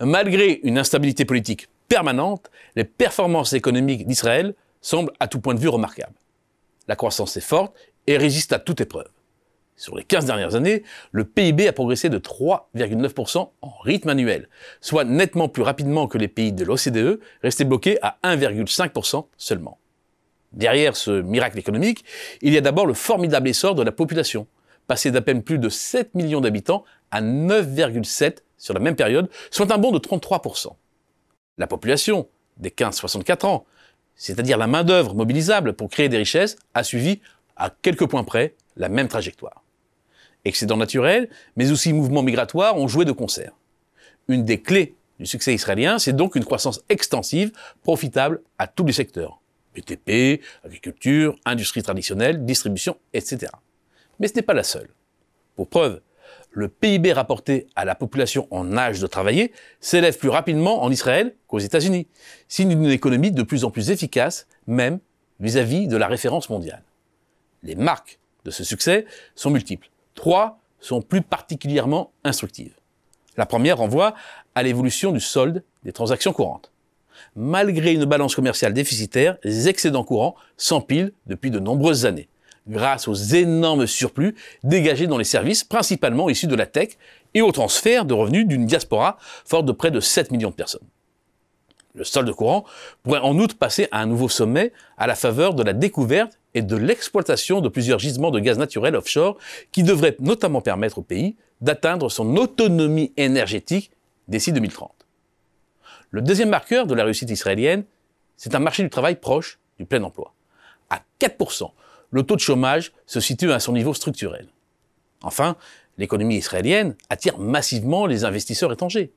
Malgré une instabilité politique permanente, les performances économiques d'Israël semblent à tout point de vue remarquables. La croissance est forte et résiste à toute épreuve. Sur les 15 dernières années, le PIB a progressé de 3,9% en rythme annuel, soit nettement plus rapidement que les pays de l'OCDE, restés bloqués à 1,5% seulement. Derrière ce miracle économique, il y a d'abord le formidable essor de la population, passé d'à peine plus de 7 millions d'habitants à 9,7 sur la même période, soit un bond de 33%. La population des 15-64 ans, c'est-à-dire la main-d'œuvre mobilisable pour créer des richesses, a suivi à quelques points près la même trajectoire excédents naturels, mais aussi mouvements migratoires ont joué de concert. Une des clés du succès israélien, c'est donc une croissance extensive, profitable à tous les secteurs. BTP, agriculture, industrie traditionnelle, distribution, etc. Mais ce n'est pas la seule. Pour preuve, le PIB rapporté à la population en âge de travailler s'élève plus rapidement en Israël qu'aux États-Unis, signe d'une économie de plus en plus efficace, même vis-à-vis -vis de la référence mondiale. Les marques de ce succès sont multiples. Trois sont plus particulièrement instructives. La première renvoie à l'évolution du solde des transactions courantes. Malgré une balance commerciale déficitaire, les excédents courants s'empilent depuis de nombreuses années, grâce aux énormes surplus dégagés dans les services, principalement issus de la tech, et au transfert de revenus d'une diaspora forte de près de 7 millions de personnes. Le solde courant pourrait en outre passer à un nouveau sommet à la faveur de la découverte et de l'exploitation de plusieurs gisements de gaz naturel offshore qui devraient notamment permettre au pays d'atteindre son autonomie énergétique d'ici 2030. Le deuxième marqueur de la réussite israélienne, c'est un marché du travail proche du plein emploi. À 4%, le taux de chômage se situe à son niveau structurel. Enfin, l'économie israélienne attire massivement les investisseurs étrangers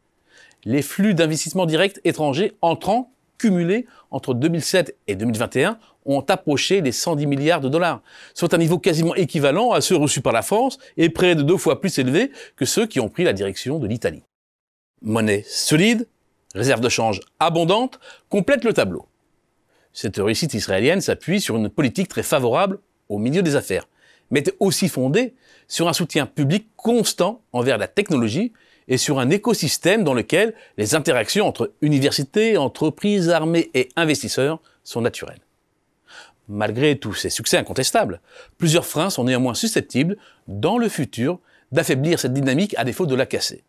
les flux d'investissements directs étrangers entrants cumulés entre 2007 et 2021 ont approché les 110 milliards de dollars, soit un niveau quasiment équivalent à ceux reçus par la France et près de deux fois plus élevé que ceux qui ont pris la direction de l'Italie. Monnaie solide, réserve de change abondante, complète le tableau. Cette réussite israélienne s'appuie sur une politique très favorable au milieu des affaires, mais est aussi fondée sur un soutien public constant envers la technologie et sur un écosystème dans lequel les interactions entre universités, entreprises, armées et investisseurs sont naturelles. Malgré tous ces succès incontestables, plusieurs freins sont néanmoins susceptibles, dans le futur, d'affaiblir cette dynamique à défaut de la casser.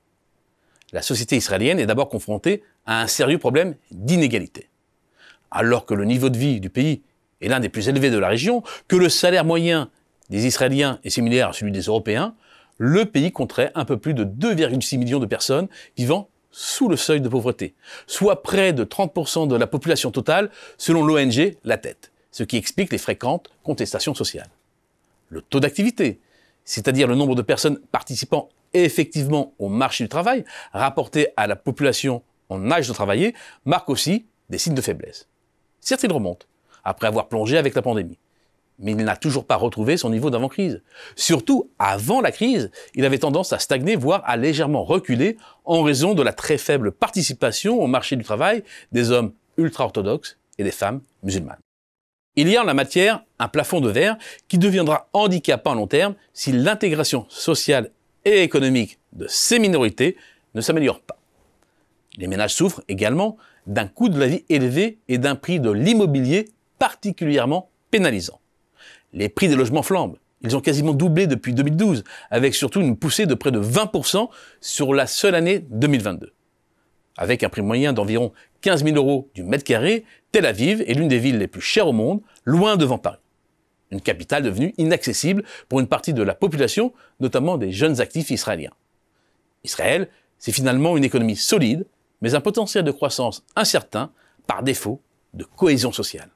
La société israélienne est d'abord confrontée à un sérieux problème d'inégalité. Alors que le niveau de vie du pays est l'un des plus élevés de la région, que le salaire moyen des Israéliens est similaire à celui des Européens, le pays compterait un peu plus de 2,6 millions de personnes vivant sous le seuil de pauvreté, soit près de 30% de la population totale selon l'ONG La Tête, ce qui explique les fréquentes contestations sociales. Le taux d'activité, c'est-à-dire le nombre de personnes participant effectivement au marché du travail, rapporté à la population en âge de travailler, marque aussi des signes de faiblesse. Certes, il remonte, après avoir plongé avec la pandémie mais il n'a toujours pas retrouvé son niveau d'avant-crise. Surtout, avant la crise, il avait tendance à stagner, voire à légèrement reculer, en raison de la très faible participation au marché du travail des hommes ultra-orthodoxes et des femmes musulmanes. Il y a en la matière un plafond de verre qui deviendra handicapant à long terme si l'intégration sociale et économique de ces minorités ne s'améliore pas. Les ménages souffrent également d'un coût de la vie élevé et d'un prix de l'immobilier particulièrement pénalisant les prix des logements flambent. Ils ont quasiment doublé depuis 2012, avec surtout une poussée de près de 20% sur la seule année 2022. Avec un prix moyen d'environ 15 000 euros du mètre carré, Tel Aviv est l'une des villes les plus chères au monde, loin devant Paris. Une capitale devenue inaccessible pour une partie de la population, notamment des jeunes actifs israéliens. Israël, c'est finalement une économie solide, mais un potentiel de croissance incertain par défaut de cohésion sociale.